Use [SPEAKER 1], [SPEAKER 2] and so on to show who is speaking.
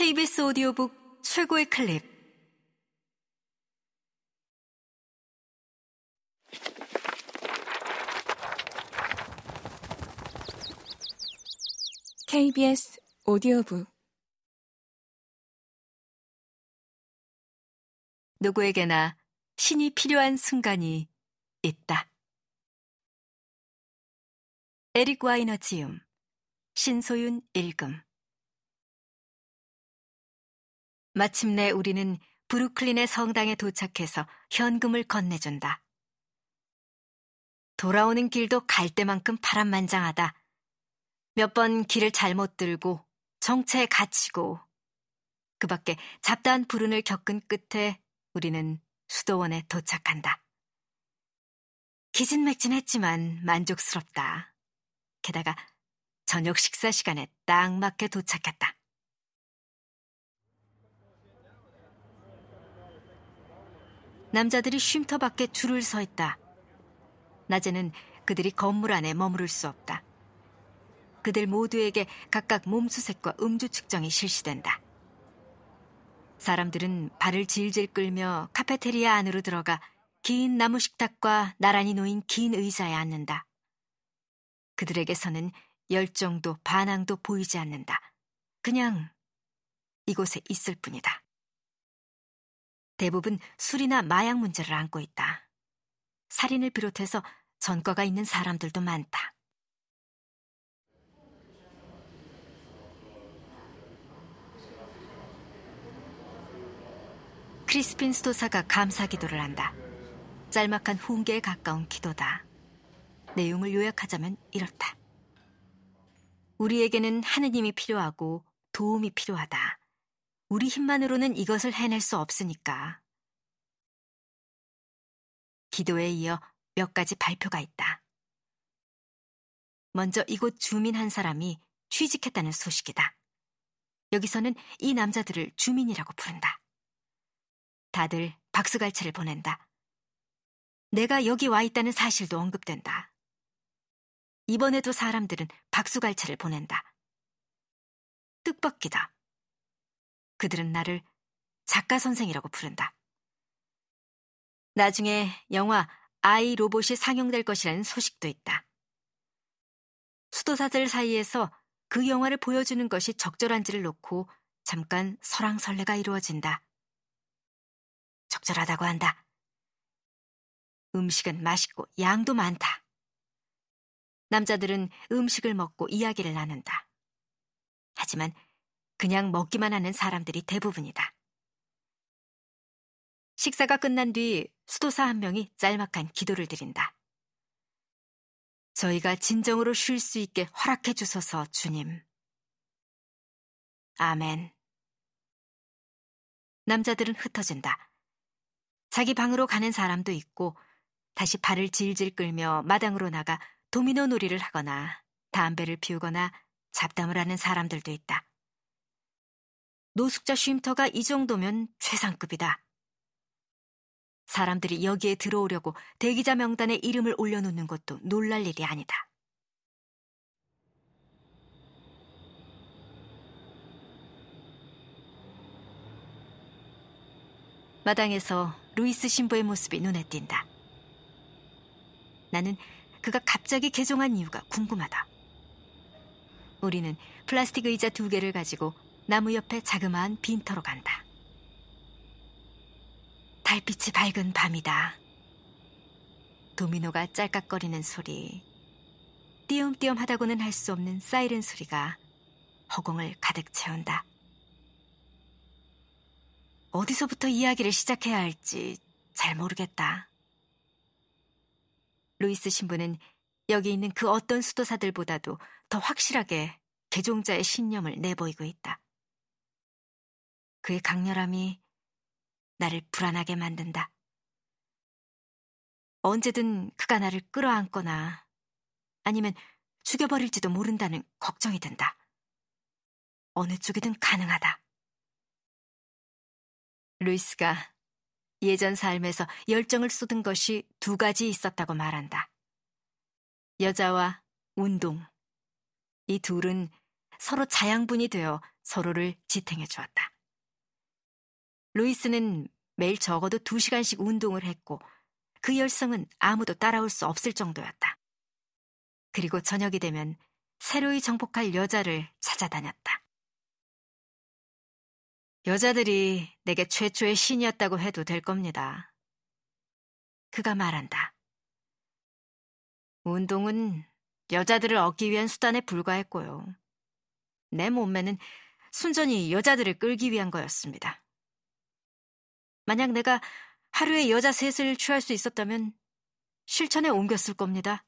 [SPEAKER 1] KBS 오디오북 최고의 클립.
[SPEAKER 2] KBS 오디오북.
[SPEAKER 1] 누구에게나 신이 필요한 순간이 있다. 에릭 와이너 지음 신소윤 읽음 마침내 우리는 브루클린의 성당에 도착해서 현금을 건네준다. 돌아오는 길도 갈대만큼 파란만장하다. 몇 번 길을 잘못 들고 정체에 갇히고 그 밖에 잡다한 불운을 겪은 끝에 우리는 수도원에 도착한다. 기진맥진했지만 만족스럽다. 게다가 저녁 식사 시간에 딱 맞게 도착했다. 남자들이 쉼터 밖에 줄을 서 있다. 낮에는 그들이 건물 안에 머무를 수 없다. 그들 모두에게 각각 몸수색과 음주 측정이 실시된다. 사람들은 발을 질질 끌며 카페테리아 안으로 들어가 긴 나무 식탁과 나란히 놓인 긴 의자에 앉는다. 그들에게서는 열정도 반항도 보이지 않는다. 그냥 이곳에 있을 뿐이다. 대부분 술이나 마약 문제를 안고 있다. 살인을 비롯해서 전과가 있는 사람들도 많다. 크리스핀 스토사가 감사 기도를 한다. 짤막한 훈계에 가까운 기도다. 내용을 요약하자면 이렇다. 우리에게는 하느님이 필요하고 도움이 필요하다. 우리 힘만으로는 이것을 해낼 수 없으니까. 기도에 이어 몇 가지 발표가 있다. 먼저 이곳 주민 한 사람이 취직했다는 소식이다. 여기서는 이 남자들을 주민이라고 부른다. 다들 박수갈채를 보낸다. 내가 여기 와 있다는 사실도 언급된다. 이번에도 사람들은 박수갈채를 보낸다. 뜻밖이다. 그들은 나를 작가 선생이라고 부른다. 나중에 영화 아이 로봇이 상영될 것이라는 소식도 있다. 수도사들 사이에서 그 영화를 보여주는 것이 적절한지를 놓고 잠깐 설왕설래가 이루어진다. 적절하다고 한다. 음식은 맛있고 양도 많다. 남자들은 음식을 먹고 이야기를 나눈다. 하지만 그냥 먹기만 하는 사람들이 대부분이다. 식사가 끝난 뒤 수도사 한 명이 짤막한 기도를 드린다. 저희가 진정으로 쉴 수 있게 허락해 주소서, 주님. 아멘. 남자들은 흩어진다. 자기 방으로 가는 사람도 있고, 다시 발을 질질 끌며 마당으로 나가 도미노 놀이를 하거나 담배를 피우거나 잡담을 하는 사람들도 있다. 노숙자 쉼터가 이 정도면 최상급이다. 사람들이 여기에 들어오려고 대기자 명단에 이름을 올려놓는 것도 놀랄 일이 아니다. 마당에서 루이스 신부의 모습이 눈에 띈다. 나는 그가 갑자기 개종한 이유가 궁금하다. 우리는 플라스틱 의자 두 개를 가지고 나무 옆에 자그마한 빈터로 간다. 달빛이 밝은 밤이다. 도미노가 짤깍거리는 소리, 띄엄띄엄 하다고는 할 수 없는 사이렌 소리가 허공을 가득 채운다. 어디서부터 이야기를 시작해야 할지 잘 모르겠다. 루이스 신부는 여기 있는 그 어떤 수도사들보다도 더 확실하게 개종자의 신념을 내보이고 있다. 그의 강렬함이 나를 불안하게 만든다. 언제든 그가 나를 끌어안거나 아니면 죽여버릴지도 모른다는 걱정이 든다. 어느 쪽이든 가능하다. 루이스가 예전 삶에서 열정을 쏟은 것이 두 가지 있었다고 말한다. 여자와 운동. 이 둘은 서로 자양분이 되어 서로를 지탱해 주었다. 루이스는 매일 적어도 두시간씩 운동을 했고 그 열성은 아무도 따라올 수 없을 정도였다. 그리고 저녁이 되면 새로이 정복할 여자를 찾아다녔다. 여자들이 내게 최초의 신이었다고 해도 될 겁니다. 그가 말한다. 운동은 여자들을 얻기 위한 수단에 불과했고요. 내 몸매는 순전히 여자들을 끌기 위한 거였습니다. 만약 내가 하루에 여자 셋을 취할 수 있었다면 실천에 옮겼을 겁니다.